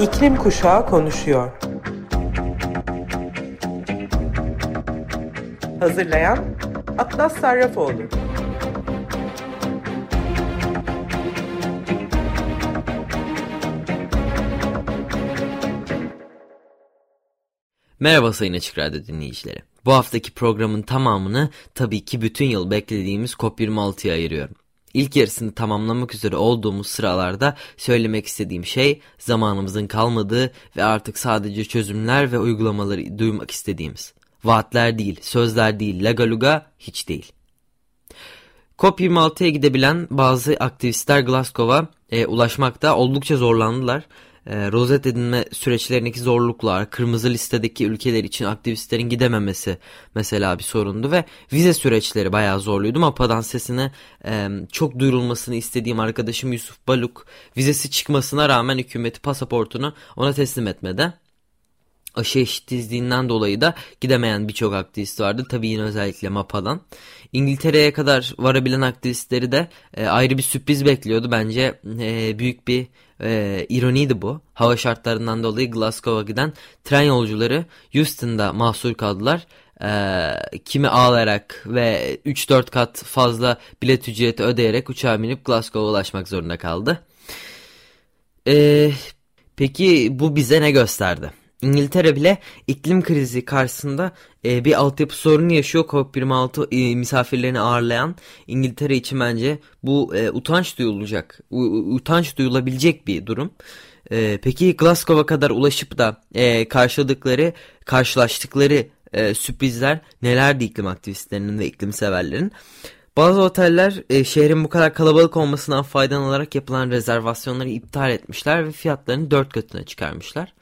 İklim Kuşağı konuşuyor. Hazırlayan Atlas Sarrafoğlu. Merhaba Sayın Açık Radyo dinleyicileri. Bu haftaki programın tamamını tabii ki bütün yıl beklediğimiz COP26'ya ayırıyorum. İlk yarısını tamamlamak üzere olduğumuz sıralarda söylemek istediğim şey zamanımızın kalmadığı ve artık sadece çözümler ve uygulamaları duymak istediğimiz. Vaatler değil, sözler değil, lagaluga hiç değil. COP26'ya gidebilen bazı aktivistler Glasgow'a e, ulaşmakta oldukça zorlandılar e, rozet edinme süreçlerindeki zorluklar, kırmızı listedeki ülkeler için aktivistlerin gidememesi mesela bir sorundu ve vize süreçleri bayağı zorluydu. Mapa'dan sesine e, çok duyurulmasını istediğim arkadaşım Yusuf Baluk vizesi çıkmasına rağmen hükümeti pasaportunu ona teslim etmedi aşı eşitsizliğinden dolayı da gidemeyen birçok aktivist vardı. Tabii yine özellikle MAPA'dan. İngiltere'ye kadar varabilen aktivistleri de e, ayrı bir sürpriz bekliyordu. Bence e, büyük bir e, ironiydi bu. Hava şartlarından dolayı Glasgow'a giden tren yolcuları Houston'da mahsur kaldılar. E, kimi ağlayarak ve 3-4 kat fazla bilet ücreti ödeyerek uçağa binip Glasgow'a ulaşmak zorunda kaldı. E, peki bu bize ne gösterdi? İngiltere bile iklim krizi karşısında e, bir altyapı sorunu yaşıyor. COP26 e, misafirlerini ağırlayan İngiltere için bence bu e, utanç duyulacak, u, utanç duyulabilecek bir durum. E, peki Glasgow'a kadar ulaşıp da e, karşıladıkları, karşılaştıkları e, sürprizler nelerdi iklim aktivistlerinin ve iklim severlerin? Bazı oteller e, şehrin bu kadar kalabalık olmasından faydalanarak yapılan rezervasyonları iptal etmişler ve fiyatlarını dört katına çıkarmışlar.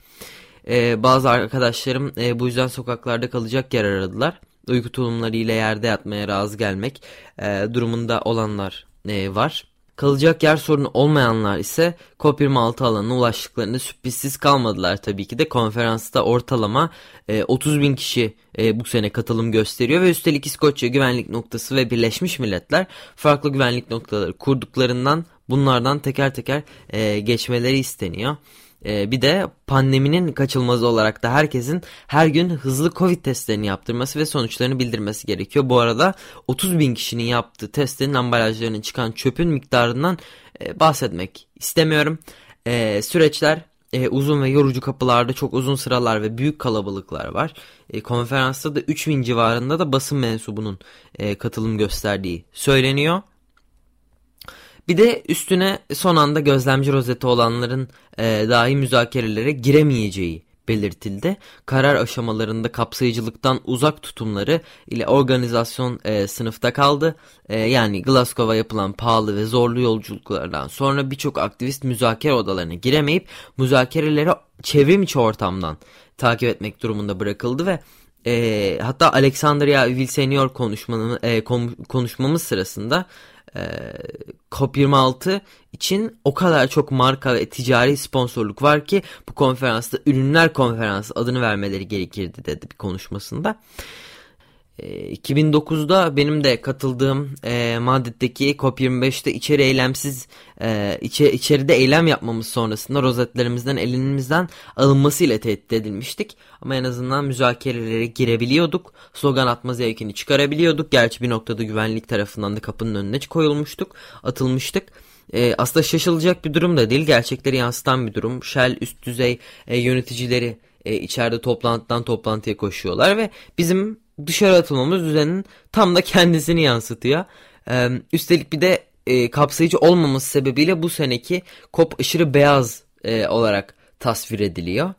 E, bazı arkadaşlarım e, bu yüzden sokaklarda kalacak yer aradılar. Uyku tulumları ile yerde yatmaya razı gelmek e, durumunda olanlar e, var. Kalacak yer sorunu olmayanlar ise COP26 alanına ulaştıklarında sürprizsiz kalmadılar tabii ki de. Konferansta ortalama e, 30 bin kişi e, bu sene katılım gösteriyor ve üstelik İskoçya Güvenlik Noktası ve Birleşmiş Milletler farklı güvenlik noktaları kurduklarından bunlardan teker teker e, geçmeleri isteniyor. Ee, bir de pandeminin kaçılmazı olarak da herkesin her gün hızlı Covid testlerini yaptırması ve sonuçlarını bildirmesi gerekiyor. Bu arada 30 bin kişinin yaptığı testlerin ambalajlarının çıkan çöpün miktarından e, bahsetmek istemiyorum. E, süreçler e, uzun ve yorucu kapılarda çok uzun sıralar ve büyük kalabalıklar var. Konferansta da 3000 civarında da basın mensubunun katılım gösterdiği söyleniyor. Bir de üstüne son anda gözlemci rozeti olanların e, dahi müzakerelere giremeyeceği belirtildi. Karar aşamalarında kapsayıcılıktan uzak tutumları ile organizasyon e, sınıfta kaldı. E, yani Glasgow'a yapılan pahalı ve zorlu yolculuklardan sonra birçok aktivist müzakere odalarına giremeyip müzakereleri çevrim içi ortamdan takip etmek durumunda bırakıldı ve e, hatta Alexandria Vilsenior konuşmanın, e, konuşmamız sırasında e, COP26 için o kadar çok marka ve ticari sponsorluk var ki bu konferansta ürünler konferansı adını vermeleri gerekirdi dedi bir konuşmasında. 2009'da ee, benim de katıldığım e, Madrid'deki COP25'te içeri eylemsiz e, içe, içeride eylem yapmamız sonrasında rozetlerimizden elimizden alınmasıyla tehdit edilmiştik. Ama en azından müzakerelere girebiliyorduk. Slogan atma zevkini çıkarabiliyorduk. Gerçi bir noktada güvenlik tarafından da kapının önüne koyulmuştuk. Atılmıştık. E, aslında şaşılacak bir durum da değil. Gerçekleri yansıtan bir durum. Shell üst düzey e, yöneticileri e, içeride toplantıdan toplantıya koşuyorlar ve bizim dışarı atılmamız düzenin tam da kendisini yansıtıyor. Ee, üstelik bir de e, kapsayıcı olmaması sebebiyle bu seneki kop aşırı beyaz e, olarak tasvir ediliyor.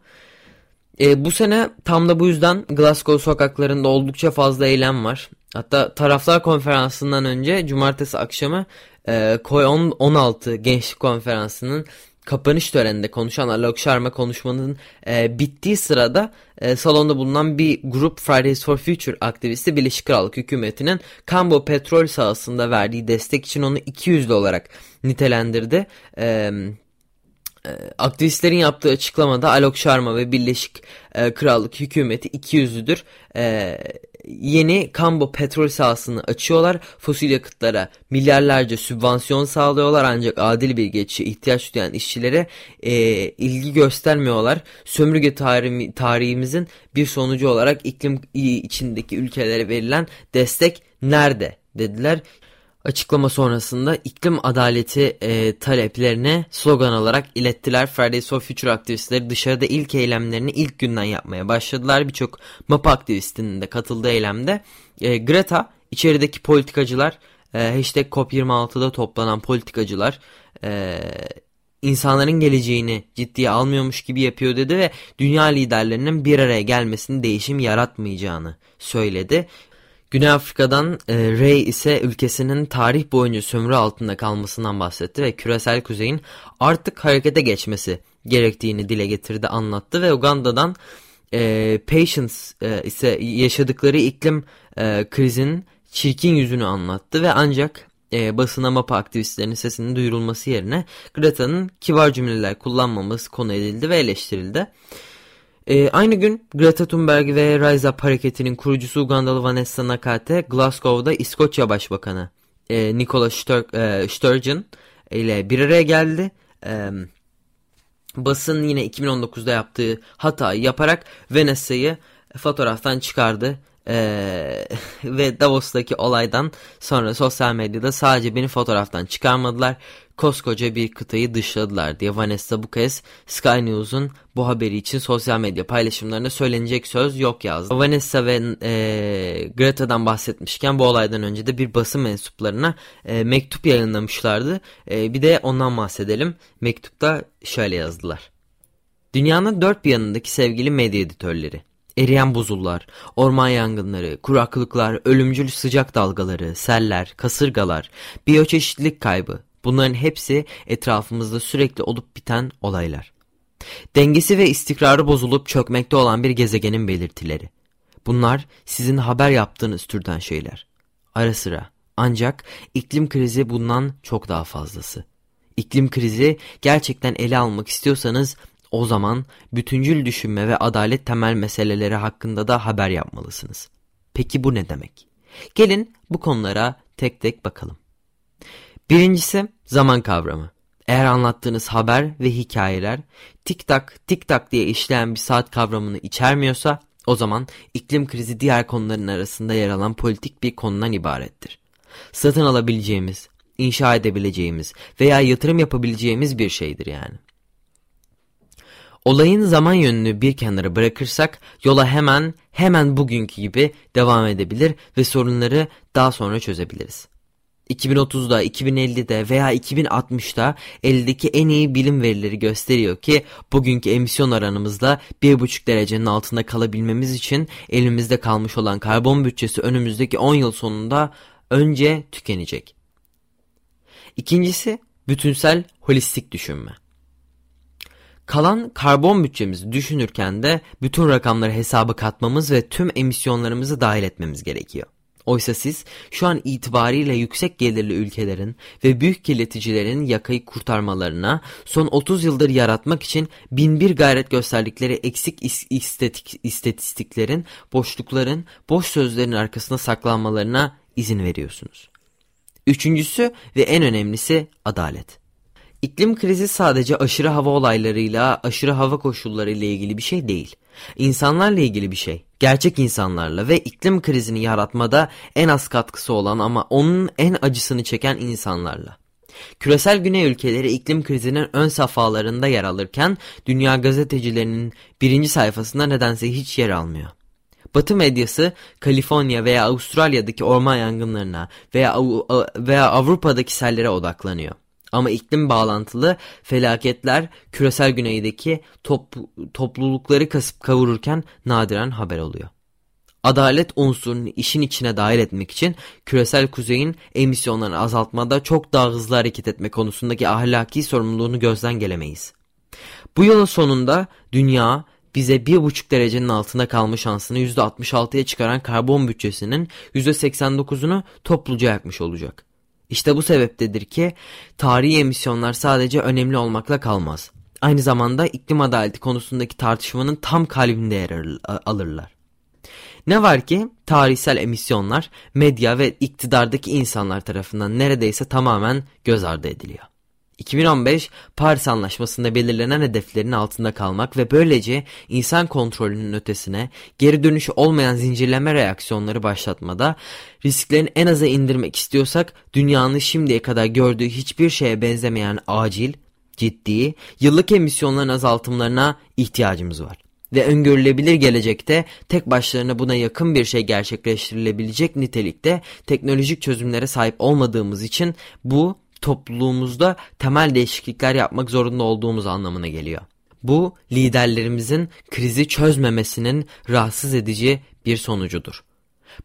E, bu sene tam da bu yüzden Glasgow sokaklarında oldukça fazla eylem var. Hatta taraflar konferansından önce cumartesi akşamı e, COI 16 gençlik konferansının kapanış töreninde konuşan Alok Sharma konuşmanın e, bittiği sırada e, salonda bulunan bir grup Fridays for Future aktivisti Birleşik Krallık hükümetinin Cambo petrol sahasında verdiği destek için onu 200'lü olarak nitelendirdi. E, e, aktivistlerin yaptığı açıklamada Alok Sharma ve Birleşik e, Krallık hükümeti 200'lüdür. E, yeni Cambo petrol sahasını açıyorlar. Fosil yakıtlara milyarlarca sübvansiyon sağlıyorlar ancak adil bir geçişe ihtiyaç duyan işçilere e, ilgi göstermiyorlar. Sömürge tarih, tarihimizin bir sonucu olarak iklim içindeki ülkelere verilen destek nerede dediler. Açıklama sonrasında iklim adaleti e, taleplerini slogan olarak ilettiler. Fridays for Future aktivistleri dışarıda ilk eylemlerini ilk günden yapmaya başladılar. Birçok MAPA aktivistinin de katıldığı eylemde. E, Greta içerideki politikacılar e, hashtag COP26'da toplanan politikacılar e, insanların geleceğini ciddiye almıyormuş gibi yapıyor dedi ve dünya liderlerinin bir araya gelmesinin değişim yaratmayacağını söyledi. Güney Afrika'dan e, Ray ise ülkesinin tarih boyunca sömürü altında kalmasından bahsetti ve küresel kuzeyin artık harekete geçmesi gerektiğini dile getirdi anlattı ve Uganda'dan e, Patience e, ise yaşadıkları iklim e, krizinin çirkin yüzünü anlattı ve ancak e, basına MAPA aktivistlerinin sesinin duyurulması yerine Greta'nın kibar cümleler kullanmaması konu edildi ve eleştirildi. E, aynı gün Greta Thunberg ve Rise Up hareketinin kurucusu Ugandalı Vanessa Nakate Glasgow'da İskoçya Başbakanı e, Nicola Stur e, Sturgeon ile bir araya geldi. E, basın yine 2019'da yaptığı hatayı yaparak Vanessa'yı fotoğraftan çıkardı. Ee, ve Davos'taki olaydan sonra sosyal medyada sadece beni fotoğraftan çıkarmadılar koskoca bir kıtayı dışladılar diye Vanessa bu kez Sky News'un bu haberi için sosyal medya paylaşımlarında söylenecek söz yok yazdı. Vanessa ve e, Greta'dan bahsetmişken bu olaydan önce de bir basın mensuplarına e, mektup yayınlamışlardı. E, bir de ondan bahsedelim. Mektupta şöyle yazdılar. Dünyanın dört bir yanındaki sevgili medya editörleri. Eriyen buzullar, orman yangınları, kuraklıklar, ölümcül sıcak dalgaları, seller, kasırgalar, biyoçeşitlilik kaybı, Bunların hepsi etrafımızda sürekli olup biten olaylar. Dengesi ve istikrarı bozulup çökmekte olan bir gezegenin belirtileri. Bunlar sizin haber yaptığınız türden şeyler. Ara sıra. Ancak iklim krizi bundan çok daha fazlası. İklim krizi gerçekten ele almak istiyorsanız o zaman bütüncül düşünme ve adalet temel meseleleri hakkında da haber yapmalısınız. Peki bu ne demek? Gelin bu konulara tek tek bakalım. Birincisi zaman kavramı. Eğer anlattığınız haber ve hikayeler tik tak tik tak diye işleyen bir saat kavramını içermiyorsa o zaman iklim krizi diğer konuların arasında yer alan politik bir konudan ibarettir. Satın alabileceğimiz, inşa edebileceğimiz veya yatırım yapabileceğimiz bir şeydir yani. Olayın zaman yönünü bir kenara bırakırsak yola hemen hemen bugünkü gibi devam edebilir ve sorunları daha sonra çözebiliriz. 2030'da, 2050'de veya 2060'da eldeki en iyi bilim verileri gösteriyor ki bugünkü emisyon aranımızda 1,5 derecenin altında kalabilmemiz için elimizde kalmış olan karbon bütçesi önümüzdeki 10 yıl sonunda önce tükenecek. İkincisi bütünsel holistik düşünme. Kalan karbon bütçemizi düşünürken de bütün rakamları hesaba katmamız ve tüm emisyonlarımızı dahil etmemiz gerekiyor. Oysa siz şu an itibariyle yüksek gelirli ülkelerin ve büyük kirleticilerin yakayı kurtarmalarına son 30 yıldır yaratmak için binbir gayret gösterdikleri eksik istatik, istatistiklerin, boşlukların, boş sözlerin arkasında saklanmalarına izin veriyorsunuz. Üçüncüsü ve en önemlisi adalet. İklim krizi sadece aşırı hava olaylarıyla, aşırı hava koşullarıyla ilgili bir şey değil. İnsanlarla ilgili bir şey. Gerçek insanlarla ve iklim krizini yaratmada en az katkısı olan ama onun en acısını çeken insanlarla. Küresel güney ülkeleri iklim krizinin ön safhalarında yer alırken dünya gazetecilerinin birinci sayfasında nedense hiç yer almıyor. Batı medyası Kaliforniya veya Avustralya'daki orman yangınlarına veya, veya Avrupa'daki sellere odaklanıyor. Ama iklim bağlantılı felaketler küresel güneydeki top, toplulukları kasıp kavururken nadiren haber oluyor. Adalet unsurunu işin içine dahil etmek için küresel kuzeyin emisyonlarını azaltmada çok daha hızlı hareket etme konusundaki ahlaki sorumluluğunu gözden gelemeyiz. Bu yılın sonunda dünya bize 1,5 derecenin altında kalma şansını %66'ya çıkaran karbon bütçesinin %89'unu topluca yakmış olacak. İşte bu sebeptedir ki tarihi emisyonlar sadece önemli olmakla kalmaz. Aynı zamanda iklim adaleti konusundaki tartışmanın tam kalbinde yer alırlar. Ne var ki tarihsel emisyonlar medya ve iktidardaki insanlar tarafından neredeyse tamamen göz ardı ediliyor. 2015 Paris Anlaşması'nda belirlenen hedeflerin altında kalmak ve böylece insan kontrolünün ötesine geri dönüşü olmayan zincirleme reaksiyonları başlatmada risklerin en aza indirmek istiyorsak dünyanın şimdiye kadar gördüğü hiçbir şeye benzemeyen acil, ciddi, yıllık emisyonların azaltımlarına ihtiyacımız var. Ve öngörülebilir gelecekte tek başlarına buna yakın bir şey gerçekleştirilebilecek nitelikte teknolojik çözümlere sahip olmadığımız için bu topluluğumuzda temel değişiklikler yapmak zorunda olduğumuz anlamına geliyor. Bu liderlerimizin krizi çözmemesinin rahatsız edici bir sonucudur.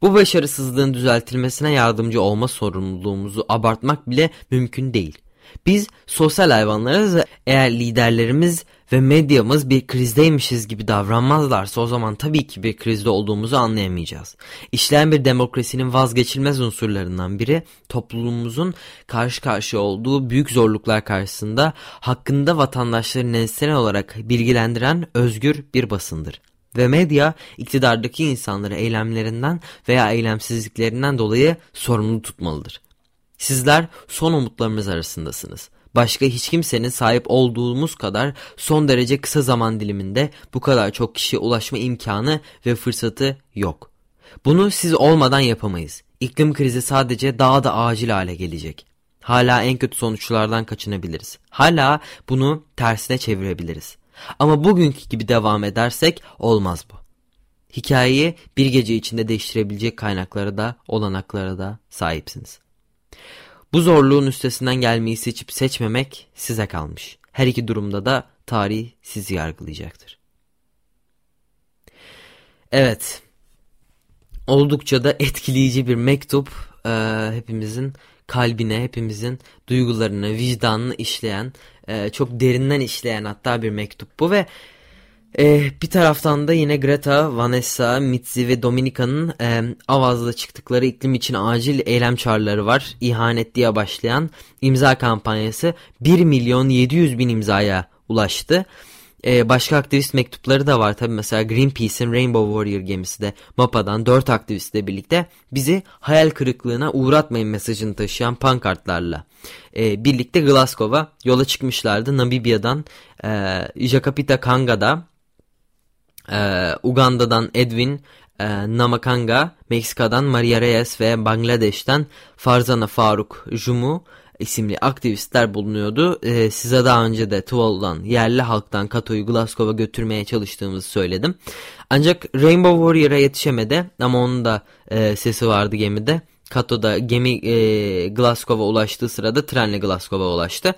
Bu başarısızlığın düzeltilmesine yardımcı olma sorumluluğumuzu abartmak bile mümkün değil. Biz sosyal hayvanlarız eğer liderlerimiz ve medyamız bir krizdeymişiz gibi davranmazlarsa o zaman tabii ki bir krizde olduğumuzu anlayamayacağız. İşleyen bir demokrasinin vazgeçilmez unsurlarından biri toplumumuzun karşı karşıya olduğu büyük zorluklar karşısında hakkında vatandaşları nesnel olarak bilgilendiren özgür bir basındır. Ve medya iktidardaki insanları eylemlerinden veya eylemsizliklerinden dolayı sorumlu tutmalıdır. Sizler son umutlarımız arasındasınız. Başka hiç kimsenin sahip olduğumuz kadar son derece kısa zaman diliminde bu kadar çok kişiye ulaşma imkanı ve fırsatı yok. Bunu siz olmadan yapamayız. İklim krizi sadece daha da acil hale gelecek. Hala en kötü sonuçlardan kaçınabiliriz. Hala bunu tersine çevirebiliriz. Ama bugünkü gibi devam edersek olmaz bu. Hikayeyi bir gece içinde değiştirebilecek kaynaklara da olanaklara da sahipsiniz. Bu zorluğun üstesinden gelmeyi seçip seçmemek size kalmış. Her iki durumda da tarih sizi yargılayacaktır. Evet. Oldukça da etkileyici bir mektup e, hepimizin kalbine, hepimizin duygularını, vicdanını işleyen, e, çok derinden işleyen hatta bir mektup bu ve ee, bir taraftan da yine Greta, Vanessa, Mitzi ve Dominika'nın e, Avaz'da çıktıkları iklim için acil eylem çağrıları var. İhanet diye başlayan imza kampanyası 1 milyon 700 bin imzaya ulaştı. Ee, başka aktivist mektupları da var tabi mesela Greenpeace'in Rainbow Warrior gemisi de MAPA'dan 4 aktivistle birlikte bizi hayal kırıklığına uğratmayın mesajını taşıyan pankartlarla e, birlikte Glasgow'a yola çıkmışlardı. Namibya'dan e, Jakapita Kanga'da ee, Uganda'dan Edwin e, Namakanga, Meksika'dan Maria Reyes ve Bangladeş'ten Farzana Faruk Jumu isimli aktivistler bulunuyordu. Ee, size daha önce de Tuvalu'dan yerli halktan Kato'yu Glasgow'a götürmeye çalıştığımızı söyledim. Ancak Rainbow Warrior'a yetişemedi ama onun da e, sesi vardı gemide. Kato'da gemi e, Glasgow'a ulaştığı sırada trenle Glasgow'a ulaştı.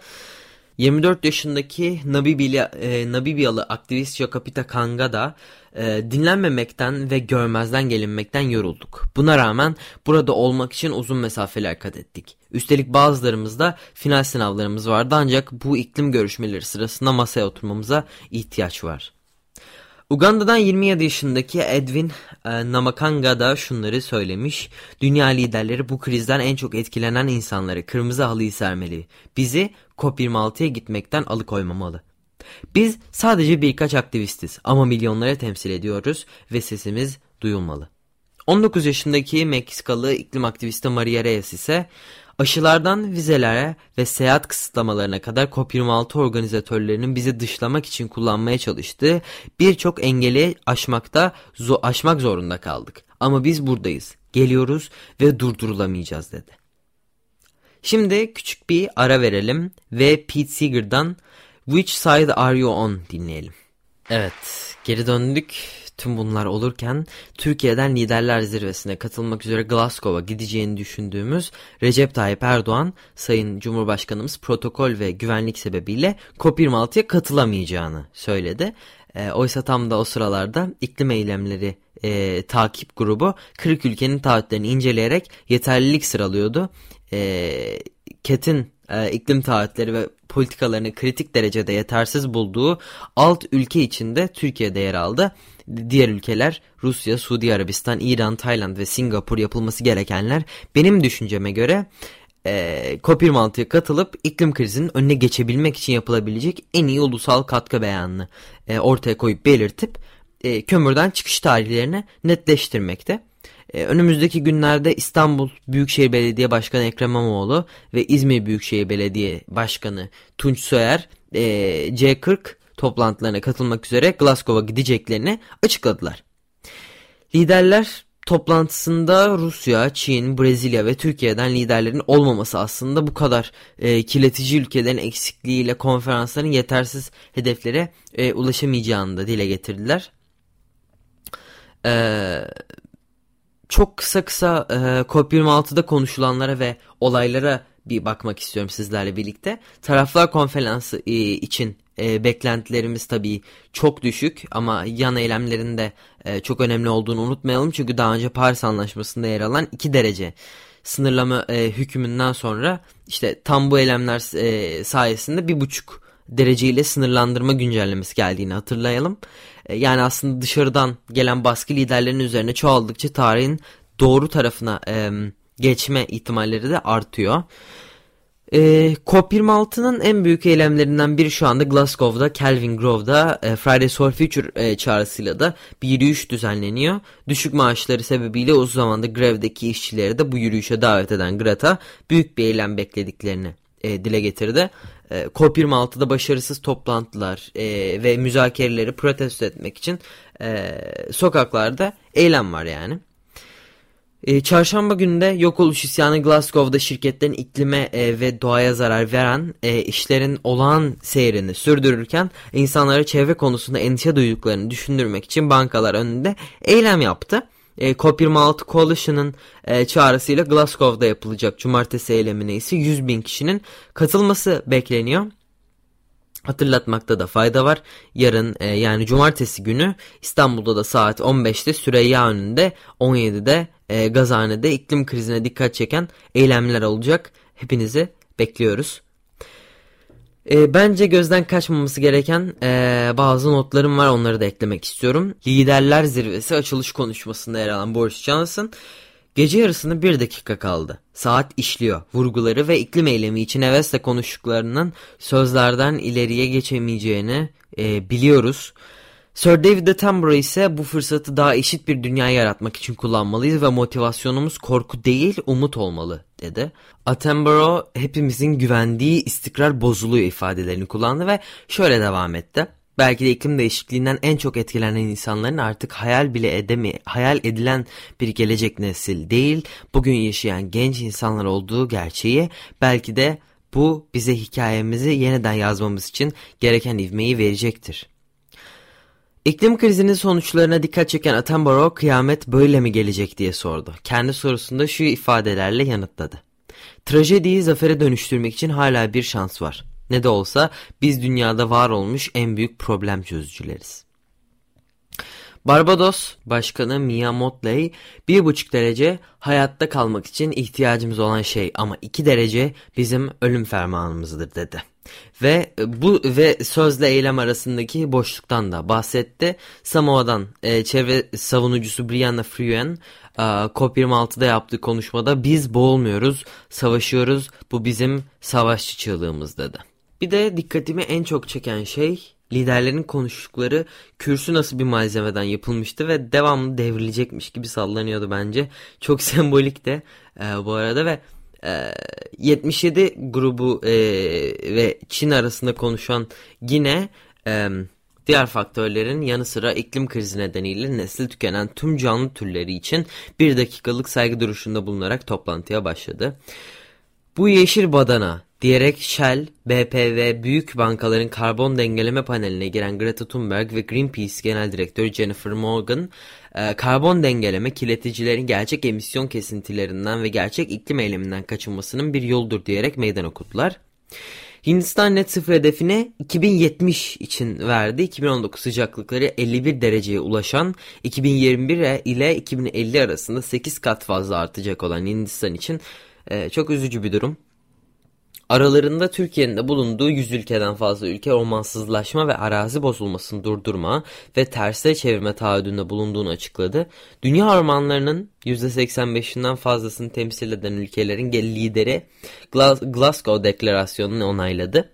24 yaşındaki Namibya, e, Namibyalı aktivist Jokapita Kanga da e, dinlenmemekten ve görmezden gelinmekten yorulduk. Buna rağmen burada olmak için uzun mesafeler kat ettik. Üstelik bazılarımızda final sınavlarımız vardı ancak bu iklim görüşmeleri sırasında masaya oturmamıza ihtiyaç var. Uganda'dan 27 yaşındaki Edwin e, Namakanga da şunları söylemiş. Dünya liderleri bu krizden en çok etkilenen insanları kırmızı halıyı sermeli. Bizi COP26'ya gitmekten alıkoymamalı. Biz sadece birkaç aktivistiz ama milyonları temsil ediyoruz ve sesimiz duyulmalı. 19 yaşındaki Meksikalı iklim aktivisti Maria Reyes ise Aşılardan vizelere ve seyahat kısıtlamalarına kadar COP26 organizatörlerinin bizi dışlamak için kullanmaya çalıştığı birçok engeli aşmakta zo aşmak zorunda kaldık. Ama biz buradayız, geliyoruz ve durdurulamayacağız dedi. Şimdi küçük bir ara verelim ve Pete Seeger'dan Which Side Are You On dinleyelim. Evet, geri döndük. Tüm bunlar olurken Türkiye'den liderler zirvesine katılmak üzere Glasgow'a gideceğini düşündüğümüz Recep Tayyip Erdoğan, Sayın Cumhurbaşkanımız protokol ve güvenlik sebebiyle COP26'ya katılamayacağını söyledi. E, oysa tam da o sıralarda iklim eylemleri e, takip grubu 40 ülkenin taahhütlerini inceleyerek yeterlilik sıralıyordu. E, KET'in e, iklim taahhütleri ve politikalarını kritik derecede yetersiz bulduğu alt ülke içinde Türkiye'de yer aldı. Diğer ülkeler Rusya, Suudi Arabistan, İran, Tayland ve Singapur yapılması gerekenler benim düşünceme göre e, COP26'ya katılıp iklim krizinin önüne geçebilmek için yapılabilecek en iyi ulusal katkı beyanını e, ortaya koyup belirtip e, kömürden çıkış tarihlerini netleştirmekte. E, önümüzdeki günlerde İstanbul Büyükşehir Belediye Başkanı Ekrem İmamoğlu ve İzmir Büyükşehir Belediye Başkanı Tunç Soyer e, C40 toplantılarına katılmak üzere Glasgow'a gideceklerini açıkladılar. Liderler toplantısında Rusya, Çin, Brezilya ve Türkiye'den liderlerin olmaması aslında bu kadar e, kirletici ülkelerin eksikliğiyle konferansların yetersiz hedeflere e, ulaşamayacağını da dile getirdiler. Eee çok kısa kısa e, COP26'da konuşulanlara ve olaylara bir bakmak istiyorum sizlerle birlikte. Taraflar konferansı e, için e, beklentilerimiz tabii çok düşük ama yan eylemlerinde e, çok önemli olduğunu unutmayalım. Çünkü daha önce Paris Anlaşması'nda yer alan 2 derece sınırlama e, hükmünden sonra işte tam bu eylemler e, sayesinde 1,5 dereceyle sınırlandırma güncellemesi geldiğini hatırlayalım. Yani aslında dışarıdan gelen baskı liderlerin üzerine çoğaldıkça tarihin doğru tarafına e, geçme ihtimalleri de artıyor. E, COP26'nın en büyük eylemlerinden biri şu anda Glasgow'da, Kelvin Grove'da e, Fridays for Future e, çağrısıyla da bir yürüyüş düzenleniyor. Düşük maaşları sebebiyle uzun zamandır grevdeki işçileri de bu yürüyüşe davet eden Greta büyük bir eylem beklediklerini e, dile getirdi. E, COP26'da başarısız toplantılar e, ve müzakereleri protesto etmek için e, sokaklarda eylem var yani. E, çarşamba günde yok oluş isyanı Glasgow'da şirketlerin iklime e, ve doğaya zarar veren e, işlerin olağan seyrini sürdürürken insanlara çevre konusunda endişe duyduklarını düşündürmek için bankalar önünde eylem yaptı. E, COP26 Coalition'ın e, çağrısıyla Glasgow'da yapılacak cumartesi eylemine ise 100 bin kişinin katılması bekleniyor. Hatırlatmakta da fayda var. Yarın e, yani cumartesi günü İstanbul'da da saat 15'te Süreyya önünde 17'de e, Gazhane'de iklim krizine dikkat çeken eylemler olacak. Hepinizi bekliyoruz. E, bence gözden kaçmaması gereken e, bazı notlarım var onları da eklemek istiyorum. Liderler Zirvesi açılış konuşmasında yer alan Boris Johnson gece yarısında bir dakika kaldı. Saat işliyor. Vurguları ve iklim eylemi için hevesle konuştuklarının sözlerden ileriye geçemeyeceğini e, biliyoruz. Sir David Attenborough ise bu fırsatı daha eşit bir dünya yaratmak için kullanmalıyız ve motivasyonumuz korku değil umut olmalı dedi. Attenborough hepimizin güvendiği istikrar bozuluyor ifadelerini kullandı ve şöyle devam etti. Belki de iklim değişikliğinden en çok etkilenen insanların artık hayal bile edemi, hayal edilen bir gelecek nesil değil, bugün yaşayan genç insanlar olduğu gerçeği belki de bu bize hikayemizi yeniden yazmamız için gereken ivmeyi verecektir. İklim krizinin sonuçlarına dikkat çeken Attenborough kıyamet böyle mi gelecek diye sordu. Kendi sorusunda şu ifadelerle yanıtladı. Trajediyi zafere dönüştürmek için hala bir şans var. Ne de olsa biz dünyada var olmuş en büyük problem çözücüleriz. Barbados Başkanı Mia Motley bir buçuk derece hayatta kalmak için ihtiyacımız olan şey ama iki derece bizim ölüm fermanımızdır dedi. Ve bu ve sözle eylem arasındaki boşluktan da bahsetti. Samoa'dan e, çevre savunucusu Brianna Fruen e, COP26'da yaptığı konuşmada biz boğulmuyoruz, savaşıyoruz. Bu bizim savaşçı çığlığımız dedi. Bir de dikkatimi en çok çeken şey liderlerin konuştukları kürsü nasıl bir malzemeden yapılmıştı ve devamlı devrilecekmiş gibi sallanıyordu bence. Çok sembolik de e, bu arada ve 77 ee, grubu e, ve Çin arasında konuşan yine e, diğer faktörlerin yanı sıra iklim krizi nedeniyle nesli tükenen tüm canlı türleri için bir dakikalık saygı duruşunda bulunarak toplantıya başladı. Bu yeşil badana diyerek Shell, BP ve büyük bankaların karbon dengeleme paneline giren Greta Thunberg ve Greenpeace Genel Direktörü Jennifer Morgan, e, karbon dengeleme kirleticilerin gerçek emisyon kesintilerinden ve gerçek iklim eyleminden kaçınmasının bir yoldur diyerek meydan okuttular. Hindistan net sıfır hedefine 2070 için verdi. 2019 sıcaklıkları 51 dereceye ulaşan 2021 ile 2050 arasında 8 kat fazla artacak olan Hindistan için e, çok üzücü bir durum. Aralarında Türkiye'nin de bulunduğu 100 ülkeden fazla ülke ormansızlaşma ve arazi bozulmasını durdurma ve terse çevirme taahhüdünde bulunduğunu açıkladı. Dünya ormanlarının %85'inden fazlasını temsil eden ülkelerin lideri Glasgow Deklarasyonu'nu onayladı.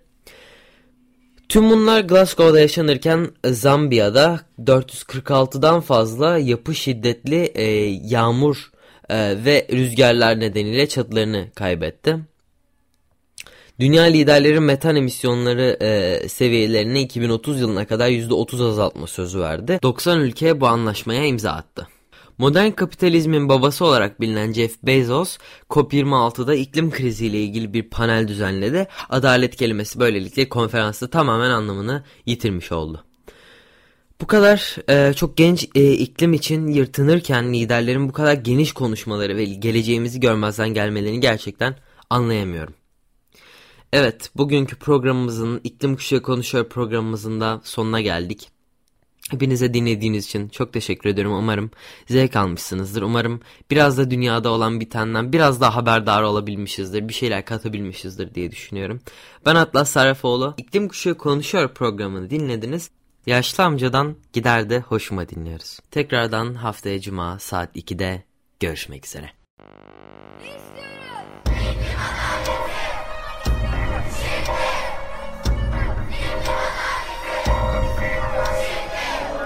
Tüm bunlar Glasgow'da yaşanırken Zambiya'da 446'dan fazla yapı şiddetli e, yağmur e, ve rüzgarlar nedeniyle çatılarını kaybetti. Dünya liderleri metan emisyonları e, seviyelerini 2030 yılına kadar %30 azaltma sözü verdi. 90 ülke bu anlaşmaya imza attı. Modern kapitalizmin babası olarak bilinen Jeff Bezos, COP26'da iklim kriziyle ilgili bir panel düzenledi. Adalet kelimesi böylelikle konferansta tamamen anlamını yitirmiş oldu. Bu kadar e, çok genç e, iklim için yırtınırken liderlerin bu kadar geniş konuşmaları ve geleceğimizi görmezden gelmelerini gerçekten anlayamıyorum. Evet, bugünkü programımızın İklim Kuşağı Konuşuyor programımızın da sonuna geldik. Hepinize dinlediğiniz için çok teşekkür ediyorum. Umarım zevk almışsınızdır. Umarım biraz da dünyada olan bitenden biraz daha haberdar olabilmişizdir. Bir şeyler katabilmişizdir diye düşünüyorum. Ben Atlas Sarrafoğlu. İklim Kuşağı Konuşuyor programını dinlediniz. Yaşlı amcadan gider de hoşuma dinliyoruz. Tekrardan haftaya cuma saat 2'de görüşmek üzere.